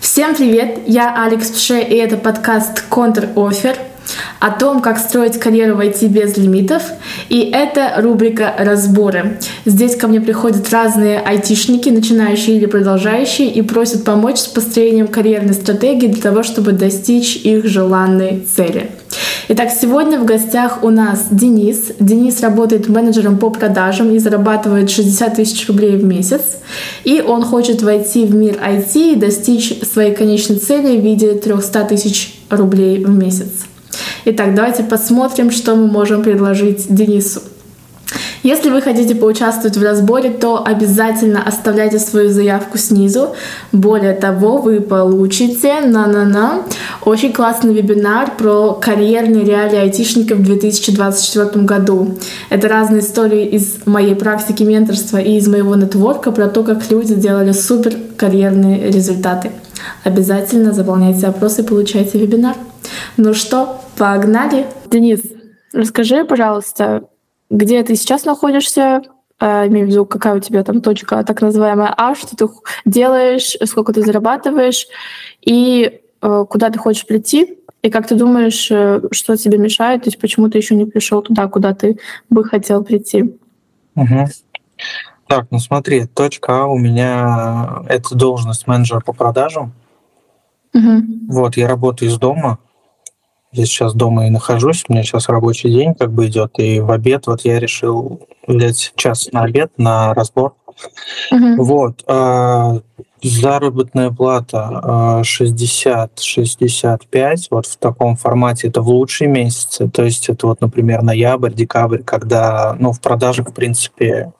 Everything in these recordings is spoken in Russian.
Всем привет! Я Алекс Пше, и это подкаст «Контр-офер» о том, как строить карьеру в IT без лимитов. И это рубрика «Разборы». Здесь ко мне приходят разные айтишники, начинающие или продолжающие, и просят помочь с построением карьерной стратегии для того, чтобы достичь их желанной цели. Итак, сегодня в гостях у нас Денис. Денис работает менеджером по продажам и зарабатывает 60 тысяч рублей в месяц. И он хочет войти в мир IT и достичь своей конечной цели в виде 300 тысяч рублей в месяц. Итак, давайте посмотрим, что мы можем предложить Денису. Если вы хотите поучаствовать в разборе, то обязательно оставляйте свою заявку снизу. Более того, вы получите на-на-на очень классный вебинар про карьерные реалии айтишников в 2024 году. Это разные истории из моей практики менторства и из моего нетворка про то, как люди делали супер карьерные результаты. Обязательно заполняйте опросы и получайте вебинар. Ну что, погнали? Денис, расскажи, пожалуйста, где ты сейчас находишься, э, имею в виду, какая у тебя там точка, так называемая А, что ты делаешь, сколько ты зарабатываешь, и э, куда ты хочешь прийти, и как ты думаешь, э, что тебе мешает, то есть почему ты еще не пришел туда, куда ты бы хотел прийти? Угу. Так, ну смотри, точка А у меня это должность менеджера по продажам. Угу. Вот, я работаю из дома, я сейчас дома и нахожусь, у меня сейчас рабочий день как бы идет, и в обед вот я решил взять час на обед на разбор. Uh-huh. Вот. А, заработная плата 60-65, а, вот в таком формате это в лучшие месяцы. То есть это вот, например, ноябрь, декабрь, когда ну, в продажах, в принципе,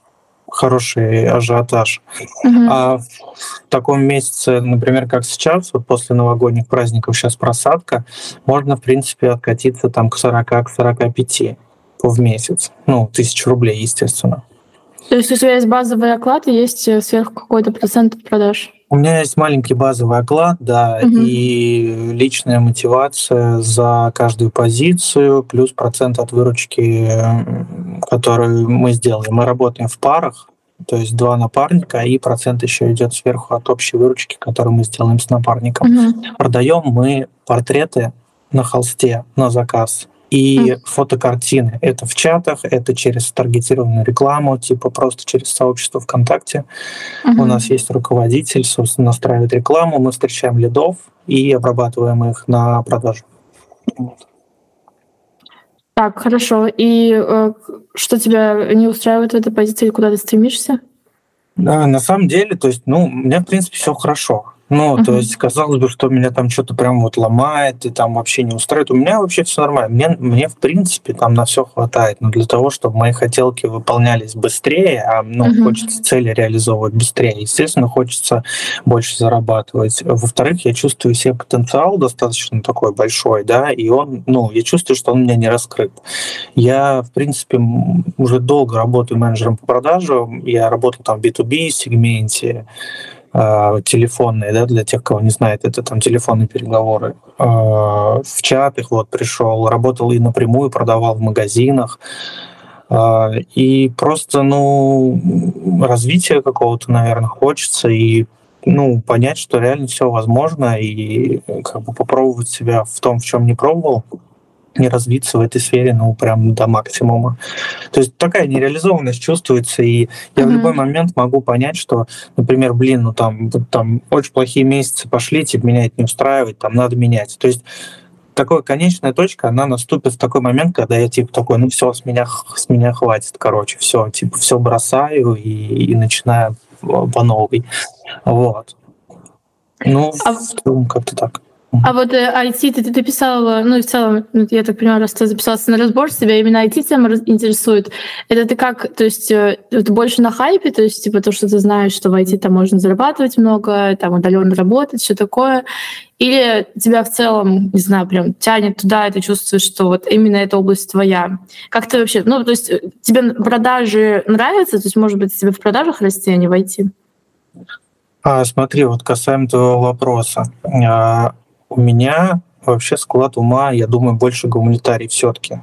хороший ажиотаж. Угу. А в таком месяце, например, как сейчас, вот после новогодних праздников сейчас просадка, можно, в принципе, откатиться там к 40, к 45 в месяц. Ну, тысячу рублей, естественно. То есть у тебя есть базовый оклад и есть э, сверху какой-то процент продаж? У меня есть маленький базовый оклад, да, угу. и личная мотивация за каждую позицию, плюс процент от выручки, которую мы сделаем. Мы работаем в парах, то есть два напарника, и процент еще идет сверху от общей выручки, которую мы сделаем с напарником. Угу. Продаем мы портреты на холсте на заказ и mm. фотокартины. Это в чатах, это через таргетированную рекламу, типа просто через сообщество ВКонтакте. Mm-hmm. У нас есть руководитель, собственно, настраивает рекламу, мы встречаем лидов и обрабатываем их на продажу. Так, хорошо. И э, что тебя не устраивает в этой позиции, куда ты стремишься? Да, на самом деле, то есть, ну, у меня, в принципе, все хорошо. Ну, uh-huh. то есть казалось бы, что меня там что-то прям вот ломает и там вообще не устраивает. У меня вообще все нормально. Мне, мне в принципе там на все хватает. Но для того, чтобы мои хотелки выполнялись быстрее, а ну, uh-huh. хочется цели реализовывать быстрее, естественно, хочется больше зарабатывать. Во-вторых, я чувствую себе потенциал достаточно такой большой, да, и он, ну, я чувствую, что он у меня не раскрыт. Я, в принципе, уже долго работаю менеджером по продажам. Я работал там в B2B сегменте, телефонные, да, для тех, кого не знает, это там телефонные переговоры. А, в чат их вот пришел, работал и напрямую, продавал в магазинах. А, и просто, ну, развития какого-то, наверное, хочется, и ну, понять, что реально все возможно, и как бы попробовать себя в том, в чем не пробовал, не развиться в этой сфере, ну, прям до максимума. То есть такая нереализованность чувствуется, и я mm-hmm. в любой момент могу понять, что, например, блин, ну там, там очень плохие месяцы пошли, типа, меня это не устраивает, там надо менять. То есть такая конечная точка, она наступит в такой момент, когда я типа такой, ну все, с меня, с меня хватит, короче, все, типа, все бросаю и, и начинаю по новой. Вот. Ну, а... как-то так. А вот э, IT ты, ты писала, ну и в целом, ну, я так понимаю, раз ты записался на разбор, тебя именно IT тема интересует. Это ты как, то есть э, это больше на хайпе, то есть типа то, что ты знаешь, что в IT там можно зарабатывать много, там удаленно работать, все такое, или тебя в целом, не знаю, прям тянет туда, и ты чувствуешь, что вот именно эта область твоя. Как ты вообще, ну то есть э, тебе продажи нравятся, то есть может быть тебе в продажах расти, а не в IT? А, смотри, вот касаемо твоего вопроса. А, у меня вообще склад ума, я думаю, больше гуманитарий все-таки.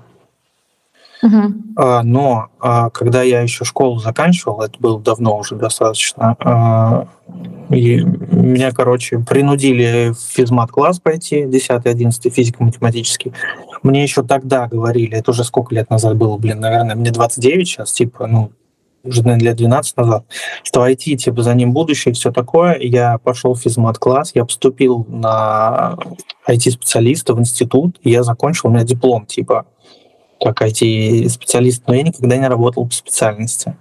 Uh-huh. Но а, когда я еще школу заканчивал, это было давно уже достаточно, а, и меня, короче, принудили в физмат-класс пойти, 10-11 физико-математический. Мне еще тогда говорили, это уже сколько лет назад было, блин, наверное, мне 29 сейчас, типа, ну, уже, наверное, лет 12 назад, что IT, типа, за ним будущее и все такое. Я пошел в физмат-класс, я поступил на IT-специалиста в институт, и я закончил, у меня диплом, типа, как IT-специалист, но я никогда не работал по специальности.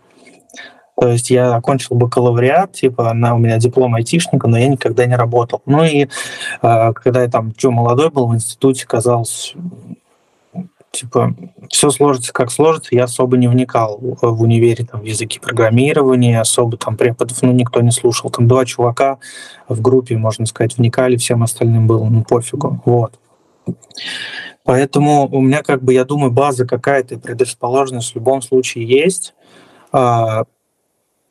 То есть я окончил бакалавриат, типа, на, у меня диплом айтишника, но я никогда не работал. Ну и э, когда я там что молодой был в институте, казалось, типа, все сложится как сложится, я особо не вникал в универе там, в языки программирования, особо там преподов, ну, никто не слушал. Там два чувака в группе, можно сказать, вникали, всем остальным было, ну, пофигу, вот. Поэтому у меня, как бы, я думаю, база какая-то, предрасположенность в любом случае есть. А,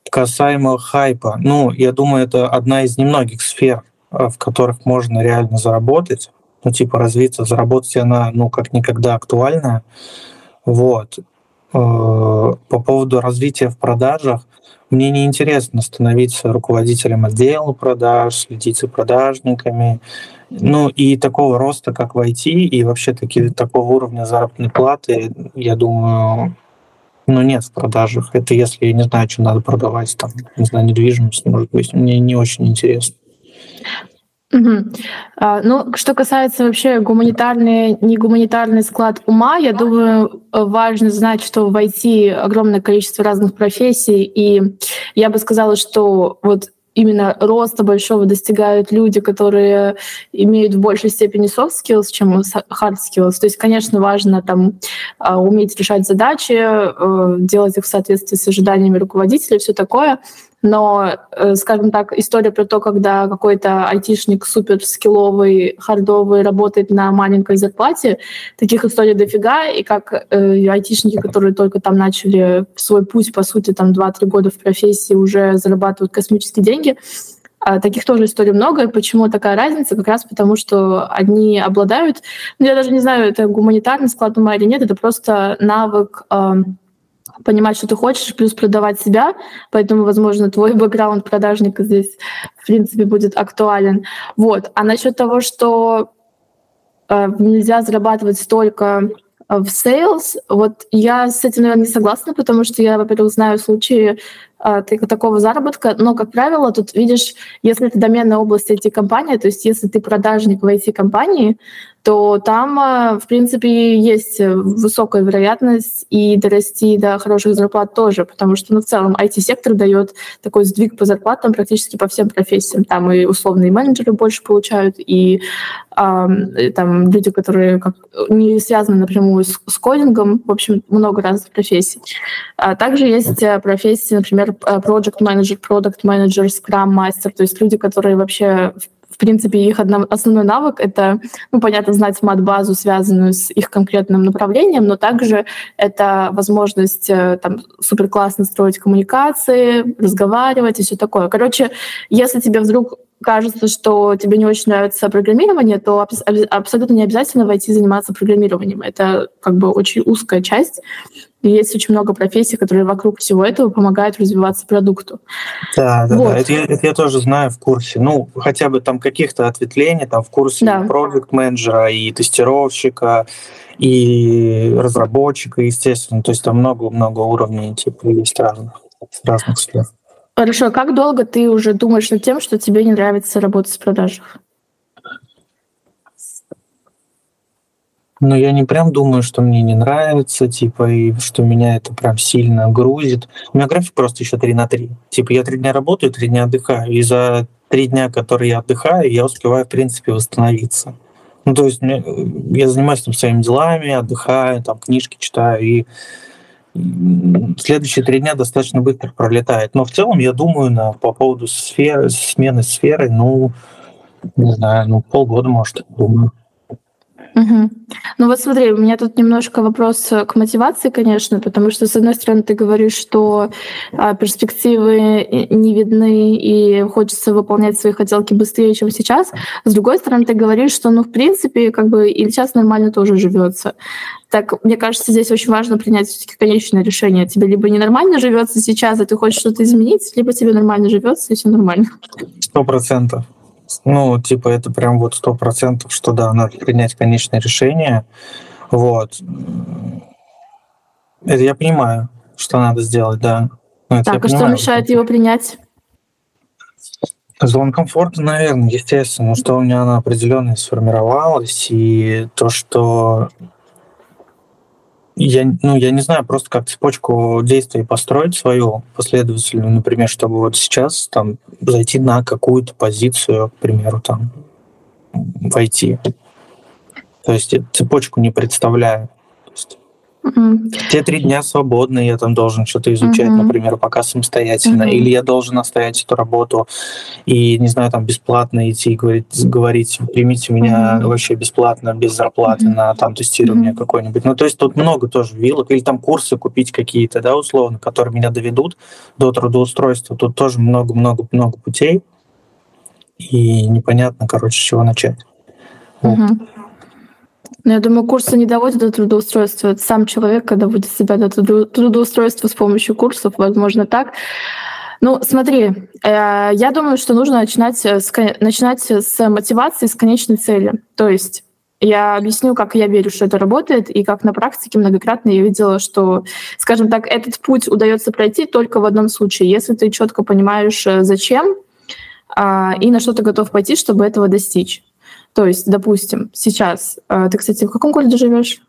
касаемо хайпа, ну, я думаю, это одна из немногих сфер, а, в которых можно реально заработать ну, типа, развиться, заработать, она, ну, как никогда актуальная. Вот. Э, по поводу развития в продажах, мне не интересно становиться руководителем отдела продаж, следить за продажниками. Ну и такого роста, как в IT, и вообще таки, такого уровня заработной платы, я думаю, ну нет в продажах. Это если я не знаю, что надо продавать, там, не знаю, недвижимость, может быть, мне не очень интересно. Угу. А, ну, что касается вообще гуманитарный, не гуманитарный склад ума, я думаю, важно знать, что в IT огромное количество разных профессий, и я бы сказала, что вот именно роста большого достигают люди, которые имеют в большей степени soft skills, чем hard skills. То есть, конечно, важно там а, уметь решать задачи, э, делать их в соответствии с ожиданиями руководителя, все такое. Но, э, скажем так, история про то, когда какой-то айтишник супер скилловый, хардовый работает на маленькой зарплате, таких историй дофига, и как э, айтишники, которые только там начали свой путь, по сути, там 2-3 года в профессии, уже зарабатывают космические деньги, а таких тоже историй много. И почему такая разница? Как раз потому, что одни обладают, ну, я даже не знаю, это гуманитарный склад ума или нет, это просто навык э, понимать, что ты хочешь, плюс продавать себя, поэтому, возможно, твой бэкграунд продажника здесь, в принципе, будет актуален. Вот. А насчет того, что э, нельзя зарабатывать столько э, в sales, вот я с этим, наверное, не согласна, потому что я, во-первых, знаю случаи э, такого заработка, но, как правило, тут видишь, если это доменная область IT-компании, то есть если ты продажник в IT-компании, то там, э, в принципе, есть высокая вероятность и дорасти до хороших зарплат тоже, потому что, ну, в целом, IT-сектор дает такой сдвиг по зарплатам практически по всем профессиям. Там и условные менеджеры больше получают, и э, там люди, которые как, не связаны напрямую с, с кодингом, в общем, много разных профессий. А также есть э, профессии, например, э, project manager, product manager, scrum master, то есть люди, которые вообще в принципе, их основной навык — это, ну, понятно, знать мат-базу, связанную с их конкретным направлением, но также это возможность э, там супер классно строить коммуникации, разговаривать и все такое. Короче, если тебе вдруг кажется, что тебе не очень нравится программирование, то абсолютно не обязательно войти заниматься программированием. Это как бы очень узкая часть. И есть очень много профессий, которые вокруг всего этого помогают развиваться продукту. Да, да, вот. да. Это, я, это я тоже знаю в курсе. Ну, хотя бы там каких-то ответвлений, там в курсе да. проект-менеджера и тестировщика, и разработчика, естественно. То есть там много-много уровней типа есть разных, разных сфер. Хорошо, как долго ты уже думаешь над тем, что тебе не нравится работать в продажах? Ну, я не прям думаю, что мне не нравится, типа, и что меня это прям сильно грузит. У меня график просто еще 3 на 3. Типа, я три дня работаю, три дня отдыхаю. И за три дня, которые я отдыхаю, я успеваю, в принципе, восстановиться. Ну, то есть я занимаюсь там своими делами, отдыхаю, там книжки читаю, и следующие три дня достаточно быстро пролетает. Но в целом, я думаю, на, по поводу сферы, смены сферы, ну, не знаю, ну, полгода, может, думаю. Угу. Ну вот смотри, у меня тут немножко вопрос к мотивации, конечно, потому что, с одной стороны, ты говоришь, что а, перспективы не видны и хочется выполнять свои хотелки быстрее, чем сейчас. С другой стороны, ты говоришь, что, ну, в принципе, как бы и сейчас нормально тоже живется. Так, мне кажется, здесь очень важно принять все-таки конечное решение. Тебе либо ненормально живется сейчас, и ты хочешь что-то изменить, либо тебе нормально живется, и все нормально. Сто процентов. Ну, типа, это прям вот сто процентов, что да, надо принять конечное решение. Вот. Это я понимаю, что надо сделать, да. Ну, так, а что мешает его принять? Зона комфорта, наверное, естественно, что у меня она определенно сформировалась, и то, что я, ну, я не знаю, просто как цепочку действий построить свою последовательную, например, чтобы вот сейчас там зайти на какую-то позицию, к примеру, там войти. То есть цепочку не представляю. Mm-hmm. Те три дня свободные, я там должен что-то изучать, mm-hmm. например, пока самостоятельно. Mm-hmm. Или я должен оставить эту работу и, не знаю, там бесплатно идти и говорить, говорить примите меня mm-hmm. вообще бесплатно, без зарплаты mm-hmm. на там тестирование mm-hmm. какое-нибудь. Ну, то есть тут много тоже вилок. Или там курсы купить какие-то, да, условно, которые меня доведут до трудоустройства. Тут тоже много-много-много путей. И непонятно, короче, с чего начать. Mm-hmm. Но я думаю, курсы не доводят до трудоустройства. Это сам человек, когда доводит себя до трудоустройства с помощью курсов, возможно, так. Ну, смотри, э, я думаю, что нужно начинать с, начинать с мотивации, с конечной цели. То есть я объясню, как я верю, что это работает, и как на практике многократно я видела, что, скажем так, этот путь удается пройти только в одном случае, если ты четко понимаешь, э, зачем а, и на что ты готов пойти, чтобы этого достичь. То есть, допустим, сейчас, э, ты, кстати, в каком городе живешь?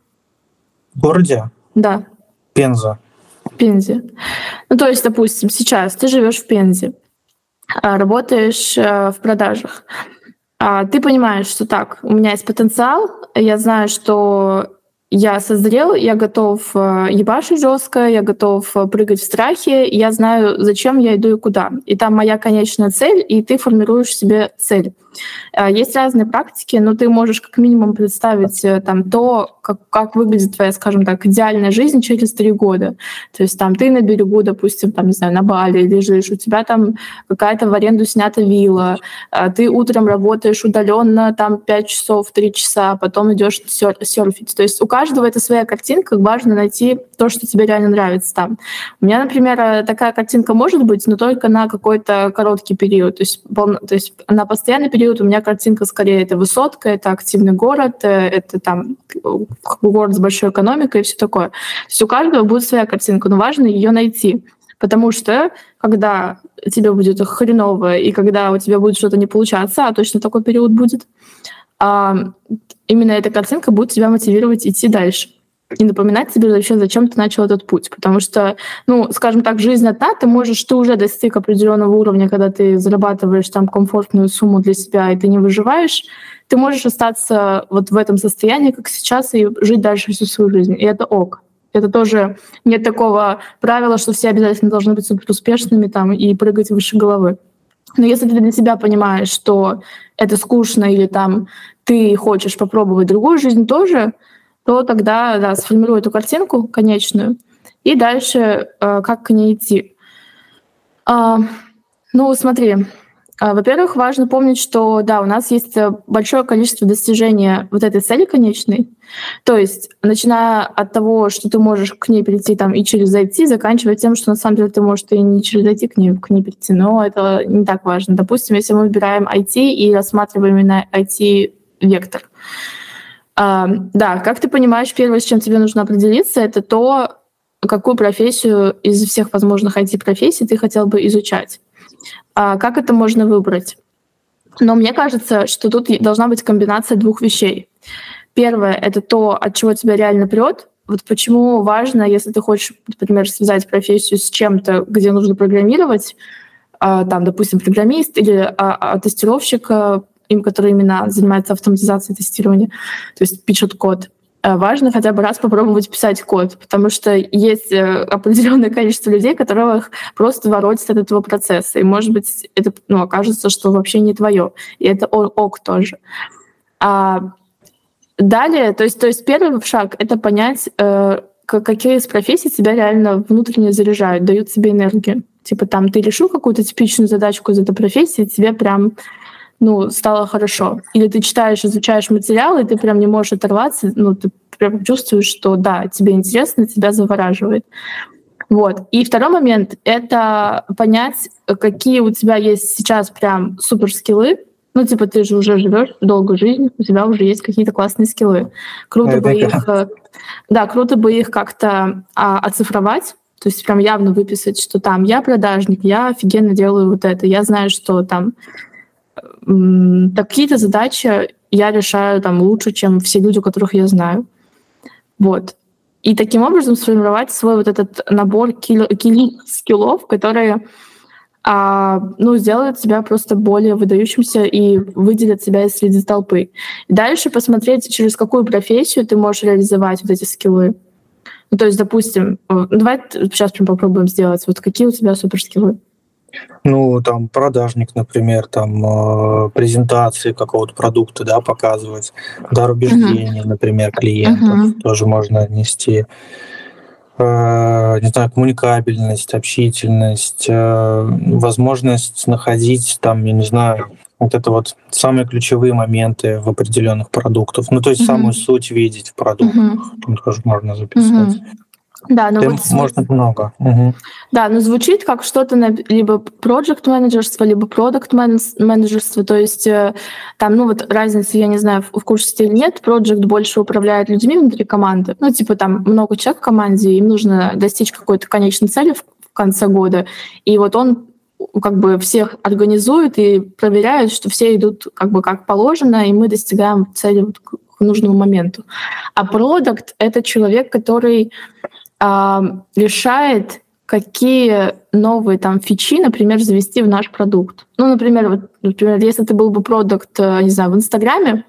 В городе? Да. Пенза. В Пензе. Ну, то есть, допустим, сейчас ты живешь в Пензе, а, работаешь э, в продажах. А, ты понимаешь, что так, у меня есть потенциал, я знаю, что я созрел, я готов э, ебашить жестко, я готов э, прыгать в страхе, я знаю, зачем я иду и куда. И там моя конечная цель, и ты формируешь себе цель. Э, есть разные практики, но ты можешь как минимум представить там то, как, как выглядит твоя, скажем так, идеальная жизнь через три года. То есть там ты на берегу, допустим, там, не знаю, на Бали лежишь, у тебя там какая-то в аренду снята вилла, ты утром работаешь удаленно там 5 часов, 3 часа, потом идешь серфить. То есть у каждого каждого это своя картинка, важно найти то, что тебе реально нравится там. У меня, например, э, такая картинка может быть, но только на какой-то короткий период. То есть, пол... то есть на постоянный период у меня картинка скорее это высотка, это активный город, э, это там город с большой экономикой и все такое. То есть у каждого будет своя картинка, но важно ее найти. Потому что когда тебе будет хреново, и когда у тебя будет что-то не получаться, а точно такой период будет, именно эта картинка будет тебя мотивировать идти дальше и напоминать себе вообще, зачем ты начал этот путь. Потому что, ну, скажем так, жизнь одна, ты можешь, ты уже достиг определенного уровня, когда ты зарабатываешь там комфортную сумму для себя, и ты не выживаешь, ты можешь остаться вот в этом состоянии, как сейчас, и жить дальше всю свою жизнь. И это ок. Это тоже нет такого правила, что все обязательно должны быть супер успешными там и прыгать выше головы. Но если ты для себя понимаешь, что это скучно или там ты хочешь попробовать другую жизнь тоже, то тогда да, сформируй эту картинку конечную и дальше э, как к ней идти. А, ну, смотри, во-первых, важно помнить, что да, у нас есть э, большое количество достижения вот этой цели конечной. То есть, начиная от того, что ты можешь к ней прийти там и через зайти, заканчивая тем, что на самом деле ты можешь и не через зайти к ней, к ней прийти, но это не так важно. Допустим, если мы выбираем IT и рассматриваем именно IT-вектор. А, да, как ты понимаешь, первое, с чем тебе нужно определиться, это то, какую профессию из всех возможных IT-профессий ты хотел бы изучать. А как это можно выбрать? Но мне кажется, что тут должна быть комбинация двух вещей. Первое — это то, от чего тебя реально прет. Вот почему важно, если ты хочешь, например, связать профессию с чем-то, где нужно программировать, а, там, допустим, программист или а, а, тестировщик, им, который именно занимается автоматизацией тестирования, то есть пишет код. Э, важно хотя бы раз попробовать писать код, потому что есть э, определенное количество людей, которых просто воротит от этого процесса. И, может быть, это ну, окажется, что вообще не твое. И это ок тоже. А далее, то есть, то есть первый шаг — это понять, э, какие из профессий тебя реально внутренне заряжают, дают тебе энергию. Типа там ты решил какую-то типичную задачку из этой профессии, тебе прям ну, стало хорошо. Или ты читаешь, изучаешь материалы, и ты прям не можешь оторваться, ну, ты прям чувствуешь, что да, тебе интересно, тебя завораживает. Вот. И второй момент — это понять, какие у тебя есть сейчас прям супер скиллы, ну, типа, ты же уже живешь долгую жизнь, у тебя уже есть какие-то классные скиллы. Круто это бы их, э, да, круто бы их как-то а, оцифровать, то есть прям явно выписать, что там я продажник, я офигенно делаю вот это, я знаю, что там какие-то задачи я решаю там лучше, чем все люди, которых я знаю. Вот. И таким образом сформировать свой вот этот набор кил- кил- скиллов, которые а, ну, сделают тебя просто более выдающимся и выделят тебя из среди толпы. Дальше посмотреть, через какую профессию ты можешь реализовать вот эти скиллы. Ну, то есть, допустим, э, давай сейчас прям попробуем сделать. Вот какие у тебя суперскиллы? Ну, там продажник, например, там э, презентации какого-то продукта, да, показывать, дар убеждения, uh-huh. например, клиентов uh-huh. тоже можно отнести. Э, не знаю, коммуникабельность, общительность, э, возможность находить там, я не знаю, вот это вот самые ключевые моменты в определенных продуктах. Ну, то есть uh-huh. самую суть видеть в продуктах. Uh-huh. Там тоже можно записать. Uh-huh. Да, ну вот можно много. Угу. Да, но звучит как что-то на либо project менеджерство, либо продукт менеджерство. То есть э, там, ну вот разницы, я не знаю, в, в курсе или нет. Project больше управляет людьми внутри команды. Ну типа там много человек в команде, им нужно достичь какой-то конечной цели в, в конце года. И вот он как бы всех организует и проверяет, что все идут как бы как положено, и мы достигаем цели к нужному моменту. А продукт — это человек, который решает, какие новые там фичи, например, завести в наш продукт. Ну, например, вот, например, если ты был бы продукт, э, не знаю, в Инстаграме,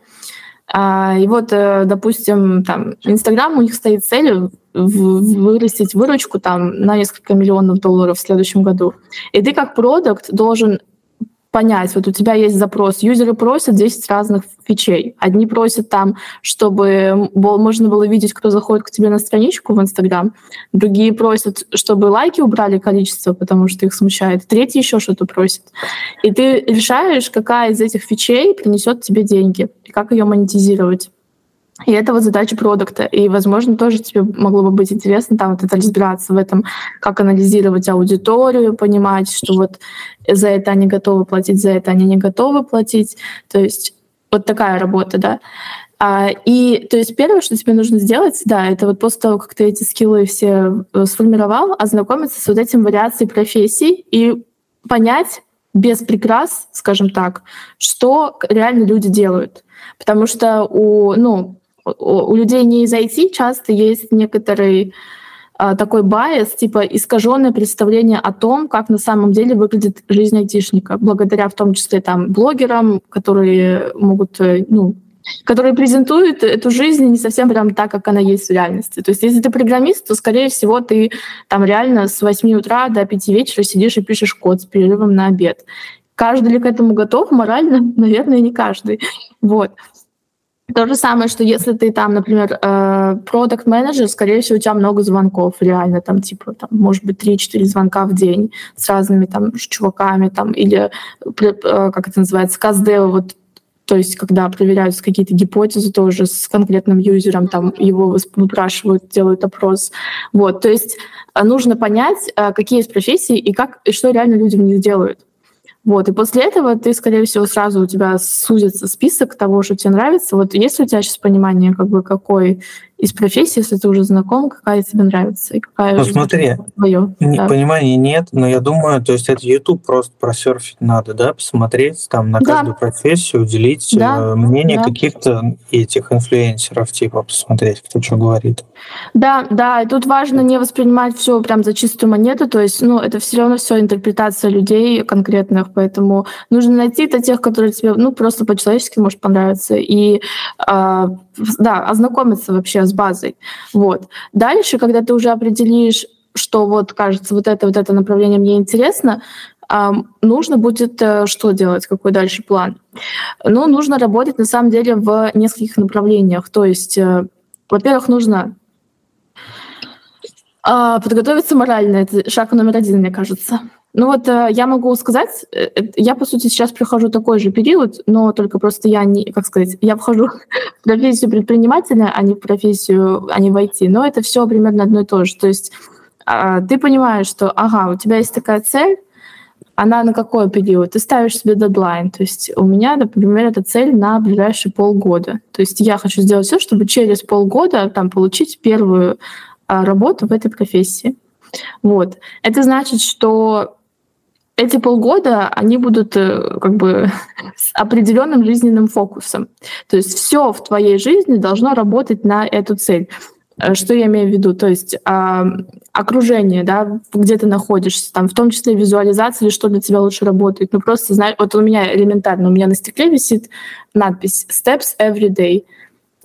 а, и вот, э, допустим, там, Инстаграм у них стоит целью вырастить выручку там на несколько миллионов долларов в следующем году. И ты как продукт должен понять, вот у тебя есть запрос, юзеры просят 10 разных фичей. Одни просят там, чтобы можно было видеть, кто заходит к тебе на страничку в Инстаграм. Другие просят, чтобы лайки убрали количество, потому что их смущает. Третий еще что-то просит. И ты решаешь, какая из этих фичей принесет тебе деньги и как ее монетизировать. И это вот задача продукта. И, возможно, тоже тебе могло бы быть интересно там вот это разбираться в этом, как анализировать аудиторию, понимать, что вот за это они готовы платить, за это они не готовы платить. То есть вот такая работа, да. А, и то есть первое, что тебе нужно сделать, да, это вот после того, как ты эти скиллы все э, сформировал, ознакомиться с вот этим вариацией профессий и понять без прикрас, скажем так, что реально люди делают. Потому что у, ну, у людей не из IT часто есть некоторый а, такой байс, типа искаженное представление о том, как на самом деле выглядит жизнь айтишника, благодаря в том числе там блогерам, которые могут, э, ну, которые презентуют эту жизнь не совсем прям так, как она есть в реальности. То есть если ты программист, то, скорее всего, ты там реально с 8 утра до 5 вечера сидишь и пишешь код с перерывом на обед. Каждый ли к этому готов? Морально, наверное, не каждый. Вот. То же самое, что если ты там, например, продукт менеджер скорее всего, у тебя много звонков, реально, там, типа, там, может быть, 3-4 звонка в день с разными там чуваками, там, или, э, как это называется, каздева, вот то есть, когда проверяются какие-то гипотезы тоже с конкретным юзером, там его выпрашивают, делают опрос. Вот, то есть э, нужно понять, э, какие есть профессии и как и что реально люди в них делают. Вот, и после этого ты, скорее всего, сразу у тебя сузится список того, что тебе нравится. Вот есть ли у тебя сейчас понимание, как бы, какой из профессий, если ты уже знаком, какая тебе нравится и какая ну, смотри, твое. Не, да. Понимания нет, но я думаю, то есть это YouTube просто просерфить надо, да, посмотреть там на каждую да. профессию, уделить да. Э, мнение да. каких-то этих инфлюенсеров, типа посмотреть, кто что говорит. Да, да, и тут важно не воспринимать все прям за чистую монету, то есть, ну, это все равно все интерпретация людей конкретных, поэтому нужно найти-то тех, которые тебе, ну, просто по-человечески может понравиться, и, э, да, ознакомиться вообще с базой. Вот. Дальше, когда ты уже определишь, что вот, кажется, вот это, вот это направление мне интересно, нужно будет э, что делать, какой дальше план? Ну, нужно работать, на самом деле, в нескольких направлениях, то есть, э, во-первых, нужно а, подготовиться морально — это шаг номер один, мне кажется. Ну вот э, я могу сказать, э, э, я, по сути, сейчас прохожу такой же период, но только просто я не, как сказать, я вхожу в профессию предпринимателя, а не в профессию, а не в IT, но это все примерно одно и то же. То есть а, ты понимаешь, что, ага, у тебя есть такая цель, она на какой период? Ты ставишь себе дедлайн. То есть у меня, например, эта цель на ближайшие полгода. То есть я хочу сделать все, чтобы через полгода там, получить первую а, работу в этой профессии. Вот. Это значит, что эти полгода, они будут э, как бы с определенным жизненным фокусом. То есть все в твоей жизни должно работать на эту цель. Э, что я имею в виду? То есть э, окружение, да, где ты находишься, там, в том числе визуализация или что для тебя лучше работает. Ну просто, знаешь, вот у меня элементарно, у меня на стекле висит надпись «Steps every day».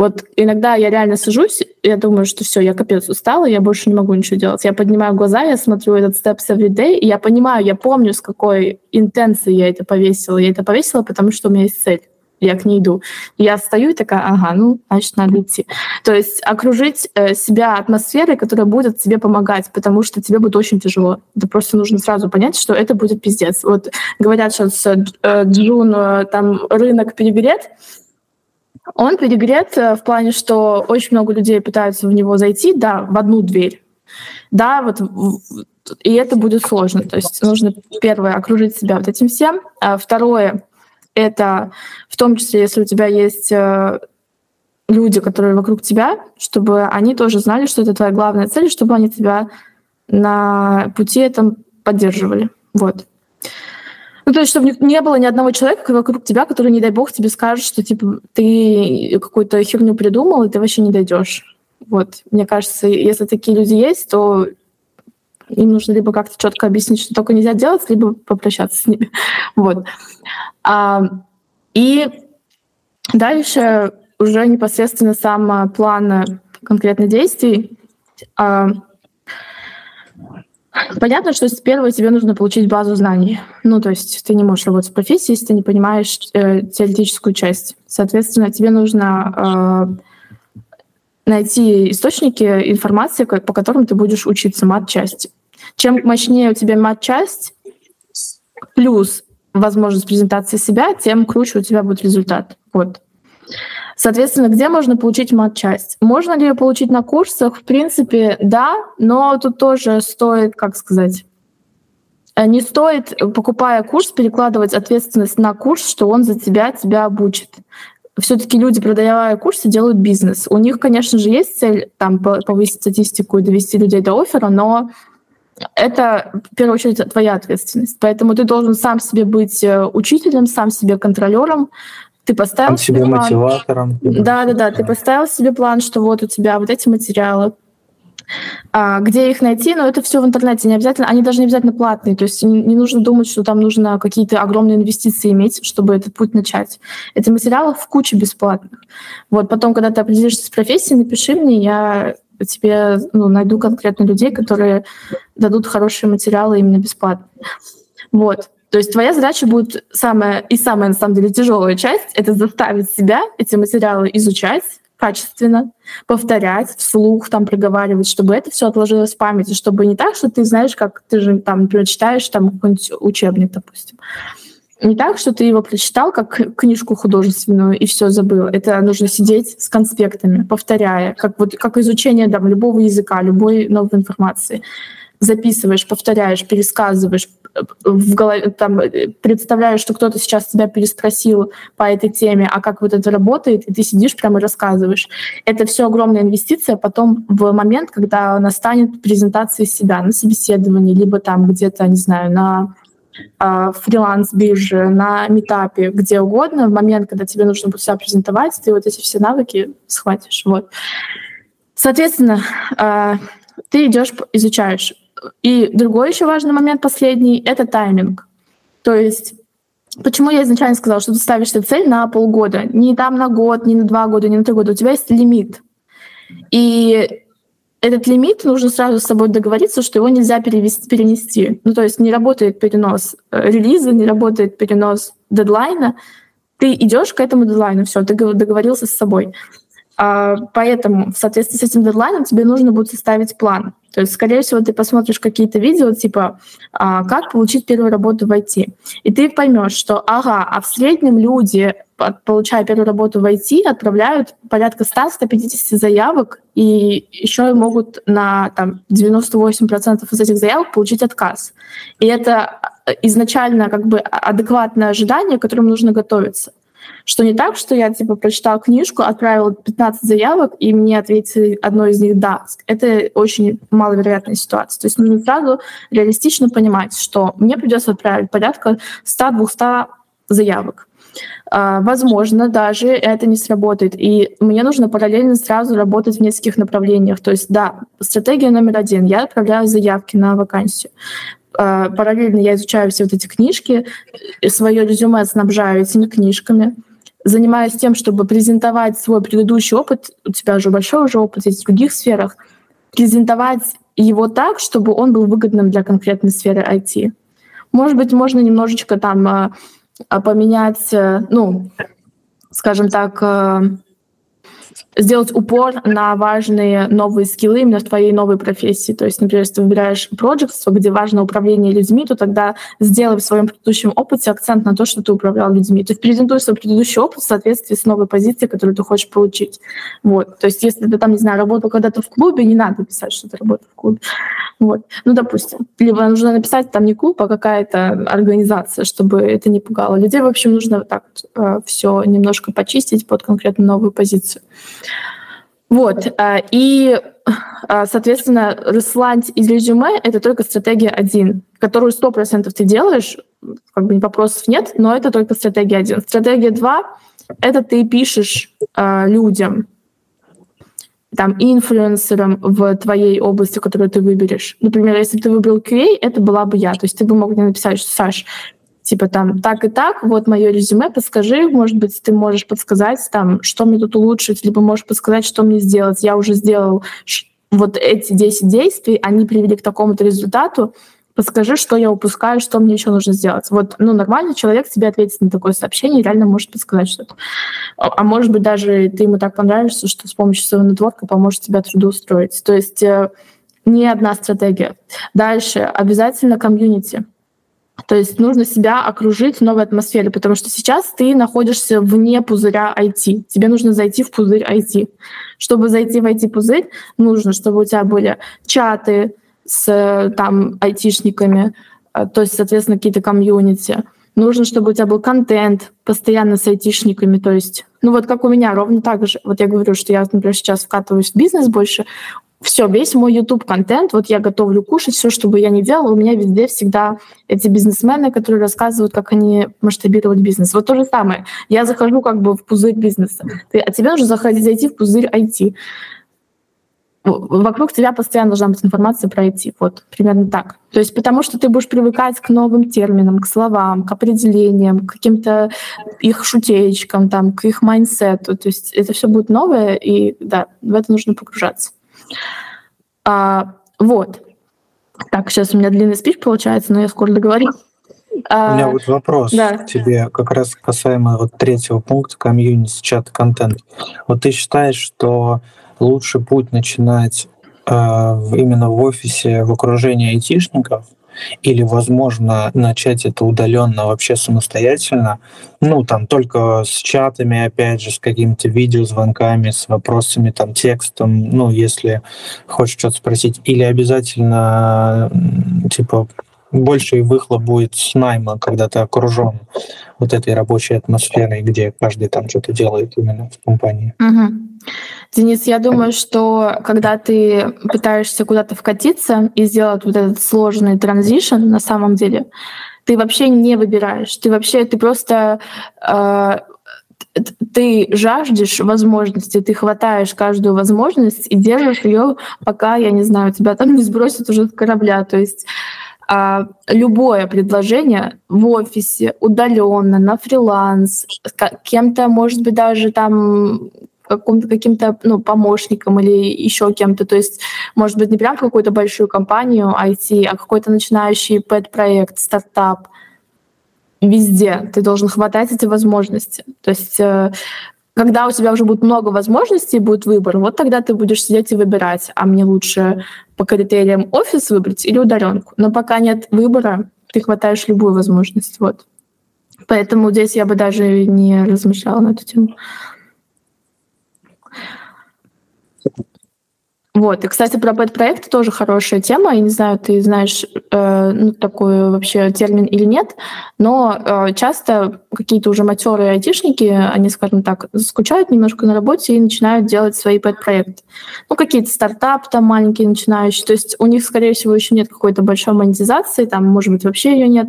Вот иногда я реально сажусь, я думаю, что все, я капец устала, я больше не могу ничего делать. Я поднимаю глаза, я смотрю этот Steps Every Day, и я понимаю, я помню, с какой интенцией я это повесила. Я это повесила, потому что у меня есть цель. Я к ней иду. Я стою и такая, ага, ну, значит, надо идти. То есть окружить э, себя атмосферой, которая будет тебе помогать, потому что тебе будет очень тяжело. Это просто нужно сразу понять, что это будет пиздец. Вот говорят, что с э, Джун э, там рынок перегрет, он перегрет э, в плане, что очень много людей пытаются в него зайти, да, в одну дверь. Да, вот и это будет сложно. То есть нужно, первое, окружить себя вот этим всем. А второе, это в том числе, если у тебя есть э, люди, которые вокруг тебя, чтобы они тоже знали, что это твоя главная цель, чтобы они тебя на пути этом поддерживали. Вот. Ну, то есть, чтобы не было ни одного человека вокруг тебя, который, не дай бог, тебе скажет, что типа ты какую-то херню придумал, и ты вообще не дойдешь. Вот. Мне кажется, если такие люди есть, то им нужно либо как-то четко объяснить, что только нельзя делать, либо попрощаться с ними. Вот. А, и дальше уже непосредственно сам план конкретных действий. А, Понятно, что первое тебе нужно получить базу знаний. Ну, то есть ты не можешь работать в профессии, если ты не понимаешь э, теоретическую часть. Соответственно, тебе нужно э, найти источники информации, по которым ты будешь учиться мат-части. Чем мощнее у тебя мат-часть, плюс возможность презентации себя, тем круче у тебя будет результат. Вот. Соответственно, где можно получить мат-часть? Можно ли ее получить на курсах? В принципе, да, но тут тоже стоит, как сказать, э, не стоит, покупая курс, перекладывать ответственность на курс, что он за тебя тебя обучит. Все-таки люди, продавая курсы, делают бизнес. У них, конечно же, есть цель там повысить статистику и довести людей до оффера, но это, в первую очередь, твоя ответственность. Поэтому ты должен сам себе быть э, учителем, сам себе контролером, ты поставил себе план. мотиватором. Да, да, да. Ты поставил себе план, что вот у тебя вот эти материалы, а, где их найти, но это все в интернете, не обязательно, они даже не обязательно платные, то есть не, не нужно думать, что там нужно какие-то огромные инвестиции иметь, чтобы этот путь начать. Это материалы в куче бесплатных. Вот потом, когда ты определишься с профессией, напиши мне, я тебе ну, найду конкретно людей, которые дадут хорошие материалы именно бесплатно. Вот. То есть твоя задача будет самая и самая, на самом деле, тяжелая часть — это заставить себя эти материалы изучать качественно, повторять, вслух там проговаривать, чтобы это все отложилось в памяти, чтобы не так, что ты знаешь, как ты же там, например, читаешь там какой-нибудь учебник, допустим. Не так, что ты его прочитал как книжку художественную и все забыл. Это нужно сидеть с конспектами, повторяя, как вот как изучение там, любого языка, любой новой информации записываешь, повторяешь, пересказываешь, в голове, там, представляешь, что кто-то сейчас тебя переспросил по этой теме, а как вот это работает, и ты сидишь прямо и рассказываешь. Это все огромная инвестиция потом в момент, когда настанет презентация себя на собеседовании, либо там где-то, не знаю, на э, фриланс-бирже, на метапе, где угодно, в момент, когда тебе нужно будет себя презентовать, ты вот эти все навыки схватишь. Вот. Соответственно, э, ты идешь, изучаешь и другой еще важный момент, последний, это тайминг. То есть Почему я изначально сказала, что ты ставишь себе цель на полгода, не там на год, не на два года, не на три года, у тебя есть лимит. И этот лимит нужно сразу с собой договориться, что его нельзя перевести, перенести. Ну, то есть не работает перенос э, релиза, не работает перенос дедлайна. Ты идешь к этому дедлайну, все, ты договорился с собой. А, поэтому в соответствии с этим дедлайном тебе нужно будет составить план. То есть, скорее всего, ты посмотришь какие-то видео, типа, а, как получить первую работу в IT. И ты поймешь, что, ага, а в среднем люди, получая первую работу в IT, отправляют порядка 100-150 заявок, и еще могут на там, 98% из этих заявок получить отказ. И это изначально как бы адекватное ожидание, к которому нужно готовиться. Что не так, что я типа прочитал книжку, отправил 15 заявок, и мне ответили одно из них «да». Это очень маловероятная ситуация. То есть нужно сразу реалистично понимать, что мне придется отправить порядка 100-200 заявок. Uh, возможно, даже это не сработает. И мне нужно параллельно сразу работать в нескольких направлениях. То есть, да, стратегия номер один. Я отправляю заявки на вакансию. Uh, параллельно я изучаю все вот эти книжки, свое резюме снабжаю этими книжками занимаюсь тем, чтобы презентовать свой предыдущий опыт, у тебя уже большой уже опыт есть в других сферах, презентовать его так, чтобы он был выгодным для конкретной сферы IT. Может быть, можно немножечко там а, поменять, э, ну, скажем так, э, сделать упор на важные новые скиллы именно в твоей новой профессии. То есть, например, если ты выбираешь проектство, где важно управление людьми, то тогда сделай в своем предыдущем опыте акцент на то, что ты управлял людьми. То есть презентуй свой предыдущий опыт в соответствии с новой позицией, которую ты хочешь получить. Вот. То есть если ты там, не знаю, работал когда-то в клубе, не надо писать, что ты работал в клубе. Вот. Ну, допустим. Либо нужно написать там не клуб, а какая-то организация, чтобы это не пугало людей. В общем, нужно так э, все немножко почистить под конкретно новую позицию. Вот. Э, и, э, соответственно, рассылать из резюме — это только стратегия один, которую сто процентов ты делаешь, как бы вопросов нет, но это только стратегия один. Стратегия два — это ты пишешь э, людям, там, инфлюенсером в твоей области, которую ты выберешь. Например, если ты выбрал QA, это была бы я. То есть ты бы мог мне написать, что, Саш, типа там так и так, вот мое резюме, подскажи, может быть, ты можешь подсказать там, что мне тут улучшить, либо можешь подсказать, что мне сделать. Я уже сделал вот эти 10 действий, они привели к такому-то результату, подскажи, что я упускаю, что мне еще нужно сделать. Вот, ну, нормальный человек тебе ответит на такое сообщение реально может подсказать что-то. А, а может быть, даже ты ему так понравишься, что с помощью своего нетворка поможет тебя трудоустроить. То есть э, не одна стратегия. Дальше обязательно комьюнити. То есть нужно себя окружить новой атмосферой, потому что сейчас ты находишься вне пузыря IT. Тебе нужно зайти в пузырь IT. Чтобы зайти в IT-пузырь, нужно, чтобы у тебя были чаты с там айтишниками, э, то есть, соответственно, какие-то комьюнити. Нужно, чтобы у тебя был контент постоянно с айтишниками, то есть, ну вот как у меня, ровно так же. Вот я говорю, что я, например, сейчас вкатываюсь в бизнес больше, все, весь мой YouTube контент, вот я готовлю кушать, все, что бы я ни делала, у меня везде всегда эти бизнесмены, которые рассказывают, как они масштабировать бизнес. Вот то же самое. Я захожу как бы в пузырь бизнеса, ты, а тебе нужно заходить, зайти в пузырь IT. Вокруг тебя постоянно должна быть информация про IT. Вот примерно так. То есть потому что ты будешь привыкать к новым терминам, к словам, к определениям, к каким-то их шутеечкам, там, к их майнсету. То есть это все будет новое, и да, в это нужно погружаться. А, вот. Так, сейчас у меня длинный спич получается, но я скоро договорю. У меня вот вопрос да. к тебе, как раз касаемо вот третьего пункта комьюнити, чат, контент. Вот ты считаешь, что лучше путь начинать э, именно в офисе, в окружении айтишников, или, возможно, начать это удаленно вообще самостоятельно, ну, там, только с чатами, опять же, с какими-то видеозвонками, с вопросами, там, текстом, ну, если хочешь что-то спросить, или обязательно, типа, больше выхлоп будет с найма, когда ты окружен вот этой рабочей атмосферой, где каждый там что-то делает именно в компании. Угу. Денис, я думаю, что когда ты пытаешься куда-то вкатиться и сделать вот этот сложный транзишн, на самом деле, ты вообще не выбираешь. Ты вообще, ты просто э, ты жаждешь возможности, ты хватаешь каждую возможность и держишь ее, пока, я не знаю, тебя там не сбросят уже с корабля. То есть а, любое предложение в офисе, удаленно, на фриланс, кем-то, может быть, даже там каким-то каким-то ну, помощником или еще кем-то. То есть, может быть, не прям какую-то большую компанию IT, а какой-то начинающий пэт-проект, стартап. Везде ты должен хватать эти возможности. То есть э, когда у тебя уже будет много возможностей, будет выбор, вот тогда ты будешь сидеть и выбирать, а мне лучше по критериям офис выбрать или удаленку. Но пока нет выбора, ты хватаешь любую возможность. Вот. Поэтому здесь я бы даже не размышляла на эту тему. Вот. И, кстати, про бэт-проекты тоже хорошая тема. Я не знаю, ты знаешь э, ну, такой вообще термин или нет, но э, часто какие-то уже матерые айтишники, они, скажем так, скучают немножко на работе и начинают делать свои бэт-проекты. Ну, какие-то стартапы там маленькие начинающие. То есть у них, скорее всего, еще нет какой-то большой монетизации, там, может быть, вообще ее нет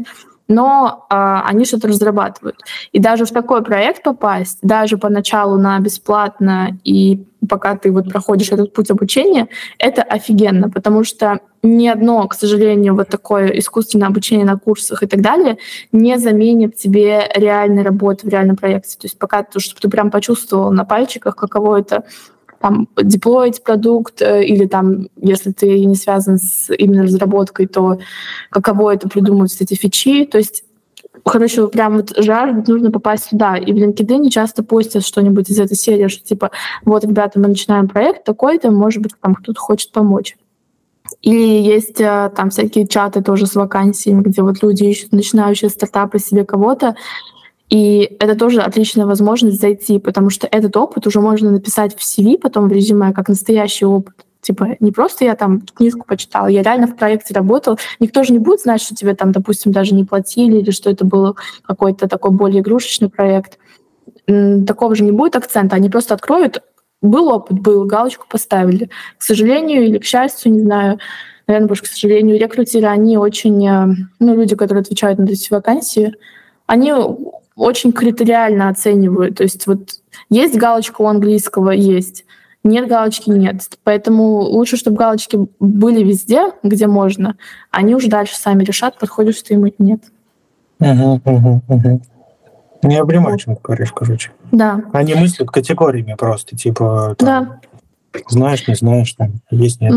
но а, они что-то разрабатывают. И даже в такой проект попасть, даже поначалу на бесплатно и пока ты вот проходишь этот путь обучения, это офигенно, потому что ни одно, к сожалению, вот такое искусственное обучение на курсах и так далее не заменит тебе реальной работы в реальном проекте. То есть пока ты, чтобы ты прям почувствовал на пальчиках, каково это там, деплоить продукт, э, или там, если ты не связан с именно разработкой, то каково это придумывать эти фичи. То есть короче, прям вот жаждут, нужно попасть сюда. И в LinkedIn часто постят что-нибудь из этой серии, что типа, вот, ребята, мы начинаем проект такой-то, может быть, там кто-то хочет помочь. Или есть э, там всякие чаты тоже с вакансиями, где вот люди ищут начинающие стартапы себе кого-то, и это тоже отличная возможность зайти, потому что этот опыт уже можно написать в CV, потом в резюме, как настоящий опыт. Типа не просто я там книжку почитала, я реально в проекте работал. Никто же не будет знать, что тебе там, допустим, даже не платили или что это был какой-то такой более игрушечный проект. Такого же не будет акцента. Они просто откроют, был опыт, был, галочку поставили. К сожалению или к счастью, не знаю, наверное, больше к сожалению, рекрутеры, они очень, э, ну, люди, которые отвечают на эти вакансии, они очень критериально оценивают. То есть вот есть галочка у английского, есть. Нет галочки, нет. Поэтому лучше, чтобы галочки были везде, где можно. Они уже дальше сами решат, подходишь ты им или нет. Угу, угу, угу. Не обнимай, чем говоришь, короче. Да. Они мыслят категориями просто, типа... Там, да. Знаешь, не знаешь, там, есть, нет.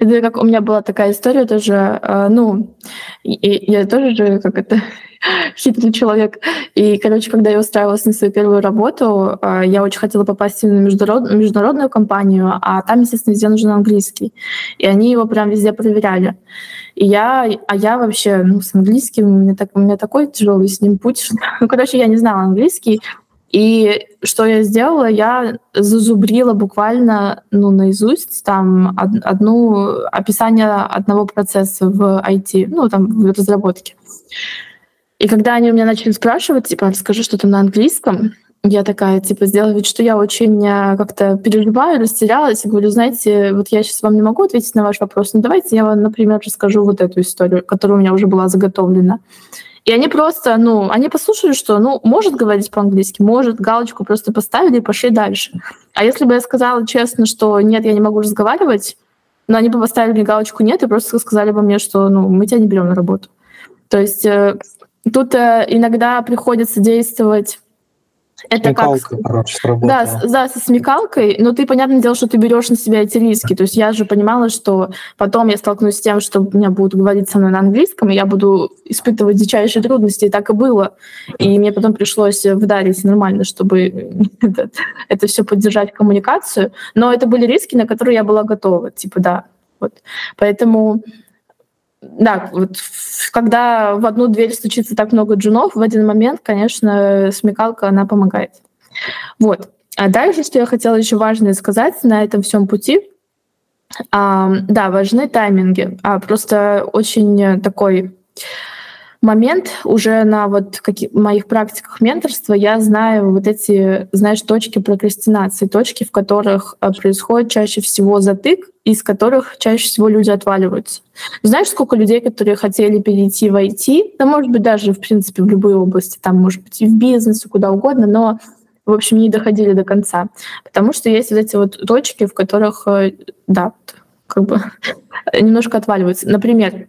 Это как у меня была такая история тоже, а, ну, я тоже же, как это, хитрый человек. И, короче, когда я устраивалась на свою первую работу, а, я очень хотела попасть на международ... международную компанию, а там, естественно, везде нужен английский. И они его прям везде проверяли. И я, а я вообще, ну, с английским, у меня, так, у меня такой тяжелый с ним путь. Ну, короче, я не знала английский, и что я сделала? Я зазубрила буквально ну, наизусть там одну описание одного процесса в IT, ну, там, в разработке. И когда они у меня начали спрашивать, типа, расскажи что-то на английском, я такая, типа, сделала вид, что я очень э, как-то переживаю, растерялась, и говорю, знаете, вот я сейчас вам не могу ответить на ваш вопрос, но давайте я вам, например, расскажу вот эту историю, которая у меня уже была заготовлена. И они просто, ну, они послушали, что, ну, может говорить по-английски, может, галочку просто поставили и пошли дальше. А если бы я сказала честно, что нет, я не могу разговаривать, но они бы поставили мне галочку нет и просто сказали бы мне, что, ну, мы тебя не берем на работу. То есть э, Тут э, иногда приходится действовать это Смекалка, как... короче, сработала. Да, да, со смекалкой, но ты, понятное дело, что ты берешь на себя эти риски. То есть я же понимала, что потом я столкнусь с тем, что меня будут говорить со мной на английском, и я буду испытывать дичайшие трудности, и так и было. И мне потом пришлось вдарить нормально, чтобы это, это все поддержать коммуникацию. Но это были риски, на которые я была готова. Типа, да. Вот. Поэтому да, вот когда в одну дверь стучится так много джунов, в один момент, конечно, смекалка, она помогает. Вот. А дальше, что я хотела еще важное сказать на этом всем пути, а, да, важны тайминги. А просто очень такой момент уже на вот каких, моих практиках менторства я знаю вот эти, знаешь, точки прокрастинации, точки, в которых э, происходит чаще всего затык, из которых чаще всего люди отваливаются. Знаешь, сколько людей, которые хотели перейти в IT, да, может быть, даже, в принципе, в любые области, там, может быть, и в бизнес, куда угодно, но, в общем, не доходили до конца. Потому что есть вот эти вот точки, в которых, э, да, как бы немножко отваливаются. Например,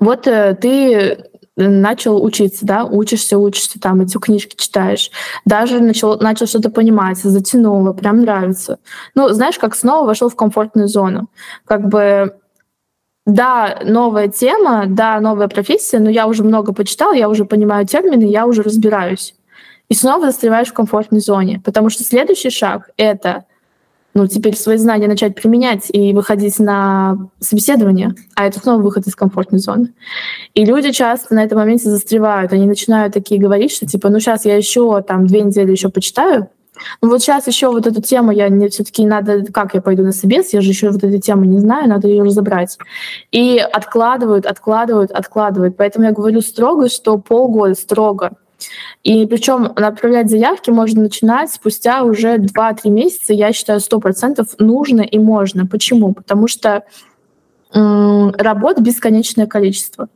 вот э, ты начал учиться, да, учишься, учишься, там эти книжки читаешь, даже начал, начал что-то понимать, затянуло, прям нравится. Ну, знаешь, как снова вошел в комфортную зону. Как бы да, новая тема, да, новая профессия, но я уже много почитал, я уже понимаю термины, я уже разбираюсь. И снова застреваешь в комфортной зоне. Потому что следующий шаг — это ну, теперь свои знания начать применять и выходить на собеседование, а это снова выход из комфортной зоны. И люди часто на этом моменте застревают, они начинают такие говорить, что типа, ну сейчас я еще там две недели еще почитаю, ну вот сейчас еще вот эту тему я мне все-таки надо, как я пойду на собес, я же еще вот эту тему не знаю, надо ее разобрать. И откладывают, откладывают, откладывают. Поэтому я говорю строго, что полгода строго. И причем направлять заявки можно начинать спустя уже 2-3 месяца, я считаю, 100% нужно и можно. Почему? Потому что м- работ бесконечное количество.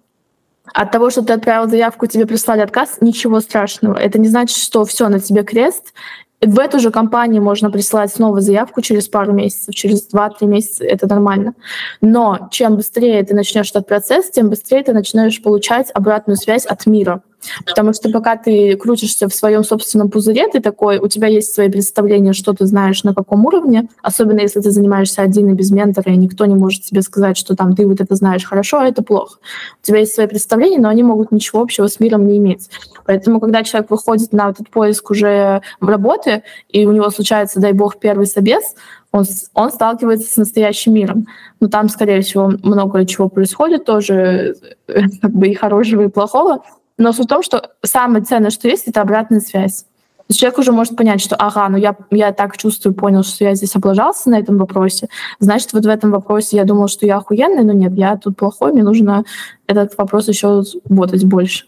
От того, что ты отправил заявку, тебе прислали отказ, ничего страшного. Это не значит, что все на тебе крест, в эту же компанию можно присылать снова заявку через пару месяцев, через 2-3 месяца, это нормально. Но чем быстрее ты начнешь этот процесс, тем быстрее ты начинаешь получать обратную связь от мира. Потому что пока ты крутишься в своем собственном пузыре, ты такой, у тебя есть свои представления, что ты знаешь на каком уровне, особенно если ты занимаешься один и без ментора, и никто не может тебе сказать, что там ты вот это знаешь хорошо, а это плохо. У тебя есть свои представления, но они могут ничего общего с миром не иметь. Поэтому, когда человек выходит на этот поиск уже в работе, и у него случается, дай бог, первый собес, он, он сталкивается с настоящим миром. Но там, скорее всего, много чего происходит тоже, как бы и хорошего, и плохого. Но суть в том, что самое ценное, что есть, это обратная связь. Человек уже может понять, что ага, ну я, я так чувствую, понял, что я здесь облажался на этом вопросе, значит, вот в этом вопросе я думал, что я охуенный, но нет, я тут плохой, мне нужно этот вопрос еще работать больше.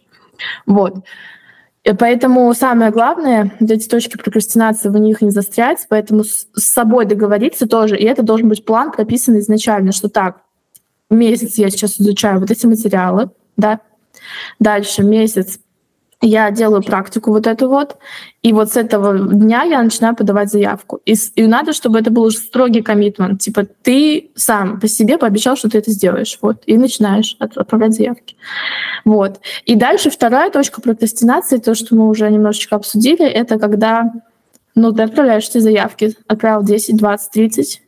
Вот. И поэтому самое главное, вот эти точки прокрастинации, в них не застрять, поэтому с собой договориться тоже, и это должен быть план, прописанный изначально, что так, месяц я сейчас изучаю вот эти материалы, да, Дальше месяц я делаю практику вот эту вот, и вот с этого дня я начинаю подавать заявку. И, и надо, чтобы это был строгий коммитмент. Типа ты сам по себе пообещал, что ты это сделаешь. Вот. И начинаешь отправлять заявки. Вот. И дальше вторая точка прокрастинации, то, что мы уже немножечко обсудили, это когда ну, ты отправляешь все заявки, отправил 10, 20, 30,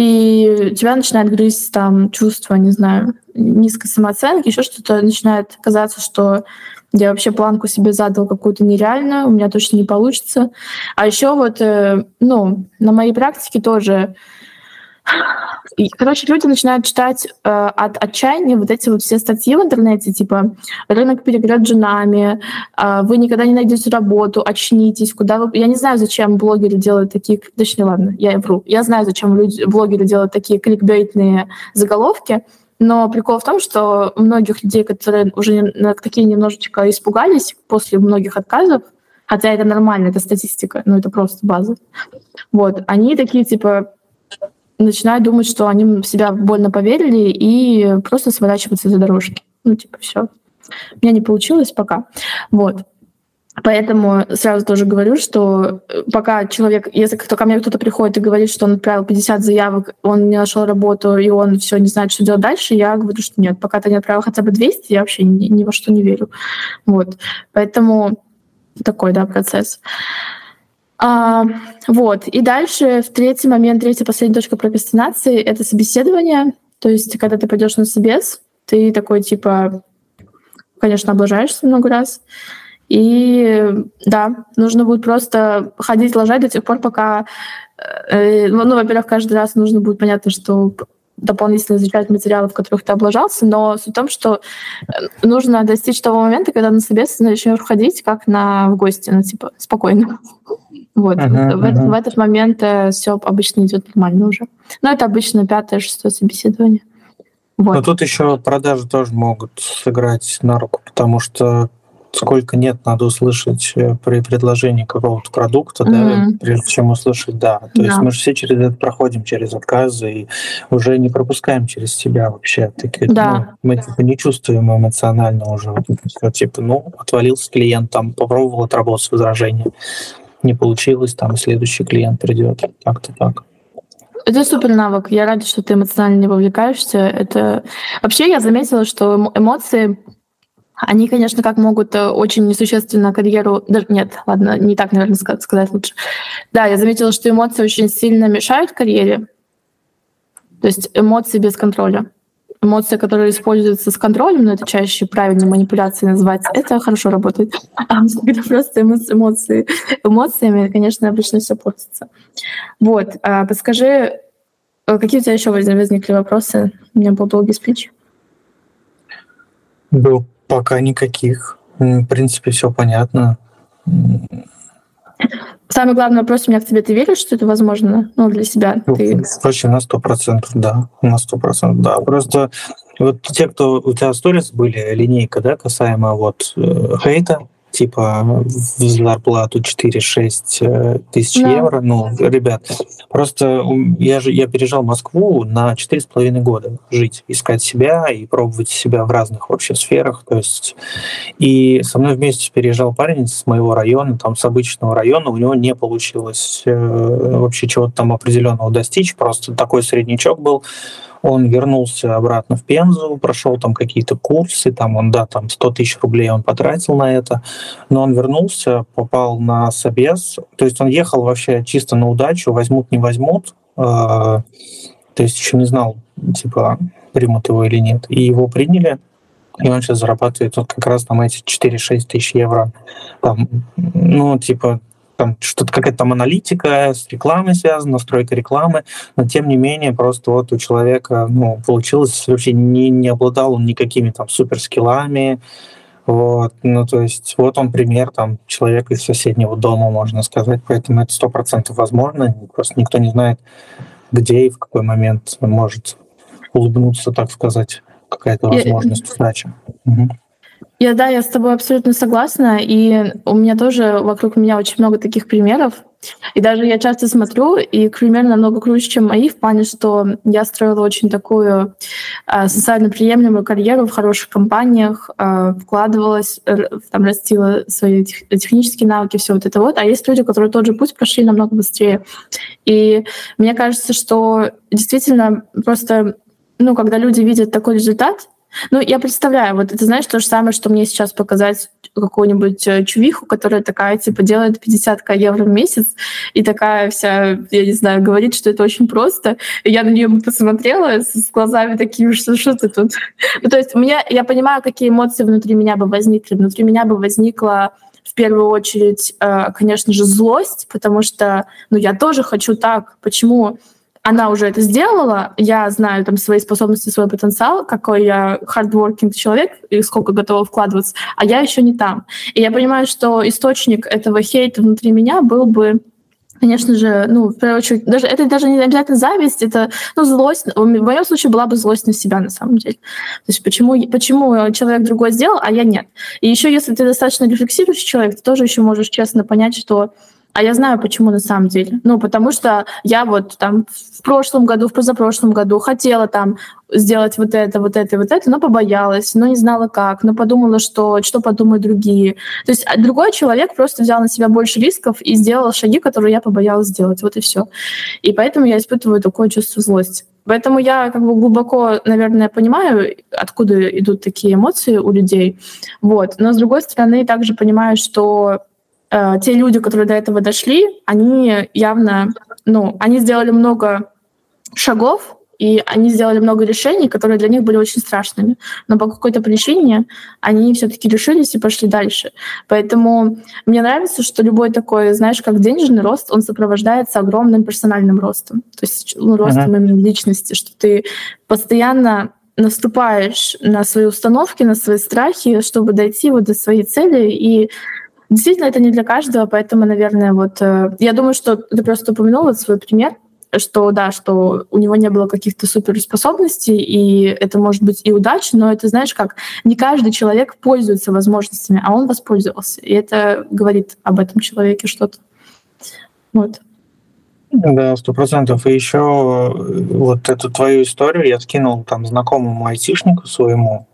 и тебя начинает грызть там чувство, не знаю, низкой самооценки, еще что-то начинает казаться, что я вообще планку себе задал какую-то нереальную, у меня точно не получится. А еще вот, э, ну, на моей практике тоже и, короче, люди начинают читать э, от отчаяния вот эти вот все статьи в интернете, типа «Рынок перегрет женами», э, «Вы никогда не найдете работу», «Очнитесь», «Куда вы...» Я не знаю, зачем блогеры делают такие... Точнее, ладно, я вру. Я знаю, зачем люди, блогеры делают такие кликбейтные заголовки, но прикол в том, что многих людей, которые уже такие немножечко испугались после многих отказов, хотя это нормально, это статистика, но это просто база, вот, они такие, типа, начинают думать, что они в себя больно поверили и просто сворачиваться за дорожки. Ну, типа, все. У меня не получилось пока. Вот. Поэтому сразу тоже говорю, что э, пока человек, если кто ко мне кто-то приходит и говорит, что он отправил 50 заявок, он не нашел работу, и он все не знает, что делать дальше, я говорю, что нет, пока ты не отправил хотя бы 200, я вообще ни, ни во что не верю. Вот. Поэтому такой, да, процесс. А, вот. И дальше, в третий момент, третья последняя точка прокрастинации — это собеседование. То есть, когда ты пойдешь на собес, ты такой, типа, конечно, облажаешься много раз. И да, нужно будет просто ходить, ложать до тех пор, пока... Э, ну, во-первых, каждый раз нужно будет понятно, что дополнительно изучать материалы, в которых ты облажался, но суть в том, что э, нужно достичь того момента, когда на собес начнешь ходить как на в гости, ну, типа, спокойно. Вот. Uh-huh, в, uh-huh. в этот момент э, все обычно идет нормально уже. Но это обычно пятое, шестое собеседование. Вот. Но тут еще продажи тоже могут сыграть на руку, потому что сколько нет, надо услышать э, при предложении какого-то продукта, mm-hmm. да, прежде чем услышать да. То да. есть мы же все через это проходим, через отказы, и уже не пропускаем через себя вообще. Такие, да. ну, мы типа не чувствуем эмоционально уже. Типа, ну, отвалился клиент, там, попробовал отработать возражение не получилось, там следующий клиент придет. Так-то так. Это супер навык. Я рада, что ты эмоционально не вовлекаешься. Это вообще я заметила, что эмоции они, конечно, как могут э, очень несущественно карьеру... Нет, ладно, не так, наверное, сказать лучше. Да, я заметила, что эмоции очень сильно мешают карьере. То есть эмоции без контроля. эмоция, которая используется с контролем, но это чаще правильно манипуляции называть, это хорошо работает. А когда просто эмоции, эмоциями, конечно, обычно все портится. Вот, а подскажи, э, какие у тебя еще возникли вопросы? У меня был долгий спич. Был пока никаких. В принципе, все понятно. Самый главный вопрос у меня к тебе. Ты веришь, что это возможно ну, для себя? Ну, ты... Вообще на сто процентов, да. На сто процентов, да. Просто вот те, кто у тебя сторис были, линейка, да, касаемо вот э, хейта, типа в зарплату 4-6 э, тысяч да. евро. Ну, ребят, просто я же я переезжал в Москву на 4,5 года жить, искать себя и пробовать себя в разных вообще сферах. То есть и со мной вместе переезжал парень с моего района, там с обычного района, у него не получилось э, вообще чего-то там определенного достичь, просто такой среднячок был. Он вернулся обратно в Пензу, прошел там какие-то курсы, там он, да, там 100 тысяч рублей он потратил на это, но он вернулся, попал на собес, то есть он ехал вообще чисто на удачу, возьмут, не возьмут, э, то есть еще не знал, типа, примут его или нет. И его приняли, и он сейчас зарабатывает вот как раз там эти 4-6 тысяч евро. Там, ну, типа, там что-то какая-то там аналитика с рекламой связана, настройка рекламы, но тем не менее просто вот у человека ну, получилось вообще не, не обладал он никакими там суперскиллами, вот, ну, то есть вот он пример там человека из соседнего дома, можно сказать, поэтому это сто процентов возможно, просто никто не знает, где и в какой момент может улыбнуться, так сказать, какая-то возможность удачи. Угу. Я, да, я с тобой абсолютно согласна, и у меня тоже вокруг меня очень много таких примеров. И даже я часто смотрю, и пример намного круче, чем мои, в плане, что я строила очень такую э, социально приемлемую карьеру в хороших компаниях, э, вкладывалась, там растила свои тех, технические навыки, все вот это вот. А есть люди, которые тот же путь прошли намного быстрее. И мне кажется, что действительно просто, ну, когда люди видят такой результат, ну, я представляю, вот это, знаешь, то же самое, что мне сейчас показать какую-нибудь э, чувиху, которая такая, типа, делает 50 евро в месяц, и такая вся, я не знаю, говорит, что это очень просто. И я на нее посмотрела с глазами такими, что что ты тут? ну, то есть у меня, я понимаю, какие эмоции внутри меня бы возникли. Внутри меня бы возникла в первую очередь, э, конечно же, злость, потому что, ну, я тоже хочу так. Почему она уже это сделала, я знаю там свои способности, свой потенциал, какой я hardworking человек и сколько готова вкладываться, а я еще не там. И я понимаю, что источник этого хейта внутри меня был бы Конечно же, ну, в первую очередь, даже, это даже не обязательно зависть, это, ну, злость. В моем случае была бы злость на себя, на самом деле. То есть почему, почему человек другой сделал, а я нет. И еще, если ты достаточно рефлексирующий человек, ты тоже еще можешь честно понять, что а я знаю, почему на самом деле. Ну, потому что я вот там в прошлом году, в позапрошлом году хотела там сделать вот это, вот это, вот это, но побоялась, но не знала как, но подумала, что что подумают другие. То есть а, другой человек просто взял на себя больше рисков и сделал шаги, которые я побоялась сделать. Вот и все. И поэтому я испытываю такое чувство злости. Поэтому я как бы глубоко, наверное, понимаю, откуда идут такие эмоции у людей. Вот. Но с другой стороны, также понимаю, что э, те люди, которые до этого дошли, они явно, ну, они сделали много шагов, и они сделали много решений, которые для них были очень страшными. Но по какой-то причине они все-таки решились и пошли дальше. Поэтому мне нравится, что любой такой, знаешь, как денежный рост, он сопровождается огромным персональным ростом. То есть ну, ростом uh-huh. именно личности, что ты постоянно наступаешь на свои установки, на свои страхи, чтобы дойти вот до своей цели и Действительно, это не для каждого, поэтому, наверное, вот э, я думаю, что ты просто упомянула свой пример, что да, что у него не было каких-то суперспособностей, и это может быть и удача, но это, знаешь, как не каждый человек пользуется возможностями, а он воспользовался. И это говорит об этом человеке что-то. Вот. Да, сто процентов. И еще э, вот эту твою историю я скинул там знакомому айтишнику своему,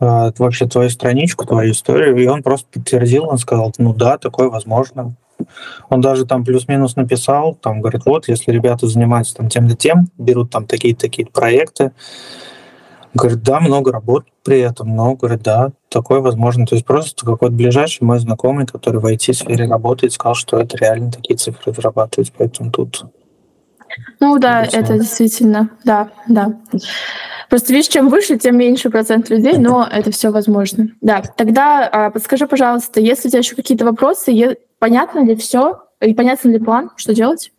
вообще твою страничку, твою историю, и он просто подтвердил, он сказал, ну да, такое возможно. Он даже там плюс-минус написал, там говорит, вот, если ребята занимаются там тем-то тем, берут там такие-такие проекты, говорит, да, много работ при этом, но, говорит, да, такое возможно. То есть просто какой-то ближайший мой знакомый, который в IT-сфере работает, сказал, что это реально такие цифры зарабатывать, поэтому тут... Ну да, это действительно, да, да. Просто видишь, чем выше, тем меньше процент людей, но это все возможно. Да, тогда а, подскажи, пожалуйста, если у тебя еще какие-то вопросы, понятно ли все и понятен ли план, что делать?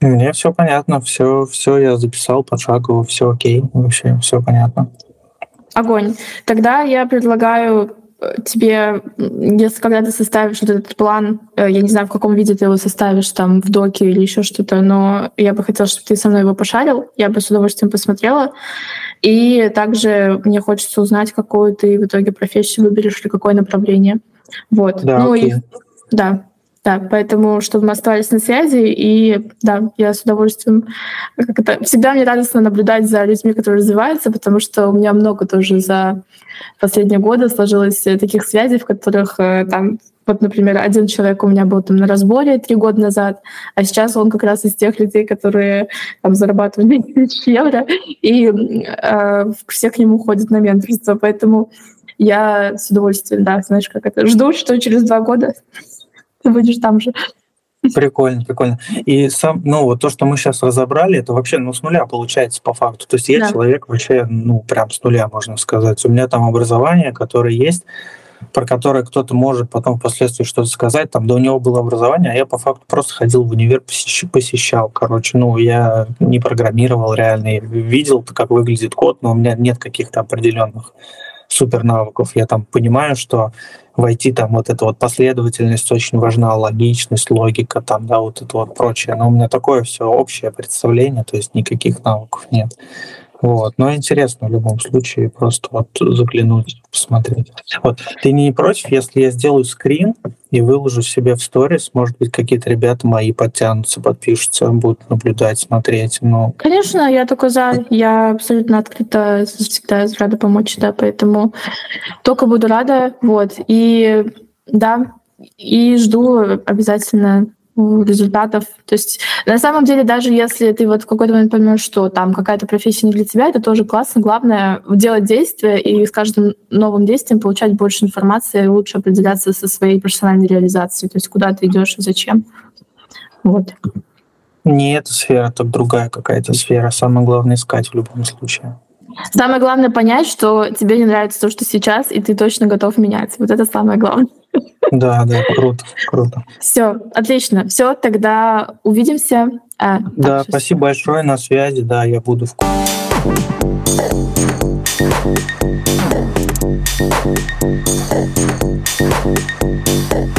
Мне все понятно, все, все я записал пошагово, все окей, вообще все понятно. Огонь. Тогда я предлагаю тебе, если когда ты составишь вот этот план, э, я не знаю, в каком виде ты его составишь, там, в доке или еще что-то, но я бы хотела, чтобы ты со мной его пошарил, я бы с удовольствием посмотрела. И также мне хочется узнать, какую ты в итоге профессию выберешь или какое направление. Вот. Да, ну окей. и да, да, поэтому, чтобы мы оставались на связи, и да, я с удовольствием... Как это, всегда мне радостно наблюдать за людьми, которые развиваются, потому что у меня много тоже за последние годы сложилось таких связей, в которых э, там вот, например, один человек у меня был там на разборе три года назад, а сейчас он как раз из тех людей, которые там зарабатывают тысяч евро, и э, все к нему ходят на менторство. Поэтому я с удовольствием, да, знаешь, как это, жду, что через два года ты будешь там же. Прикольно, прикольно. И сам, ну, вот то, что мы сейчас разобрали, это вообще, ну, с нуля получается по факту. То есть я да. человек вообще, ну, прям с нуля, можно сказать. У меня там образование, которое есть, про которое кто-то может потом впоследствии что-то сказать. Там, да у него было образование, а я по факту просто ходил в универ, посещал. Короче, ну, я не программировал реально. Я видел, как выглядит код, но у меня нет каких-то определенных супер навыков. Я там понимаю, что войти там вот эта вот последовательность очень важна, логичность, логика, там, да, вот это вот прочее. Но у меня такое все общее представление, то есть никаких навыков нет. Вот. Но интересно в любом случае просто вот заглянуть, посмотреть. Вот. Ты не против, если я сделаю скрин и выложу себе в сторис, может быть, какие-то ребята мои подтянутся, подпишутся, будут наблюдать, смотреть. Ну. Конечно, я только за. Я абсолютно открыта, всегда рада помочь, да, поэтому только буду рада. Вот. И да, и жду обязательно результатов. То есть на самом деле, даже если ты вот в какой-то момент поймешь, что там какая-то профессия не для тебя, это тоже классно. Главное делать действия и с каждым новым действием получать больше информации и лучше определяться со своей профессиональной реализацией. То есть куда ты идешь и зачем. Вот. Не эта сфера, так другая какая-то сфера. Самое главное искать в любом случае. Самое главное понять, что тебе не нравится то, что сейчас, и ты точно готов менять. Вот это самое главное. Да, да, круто, круто. Все, отлично. Все, тогда увидимся. А, да, спасибо большое, на связи, да, я буду в Thank.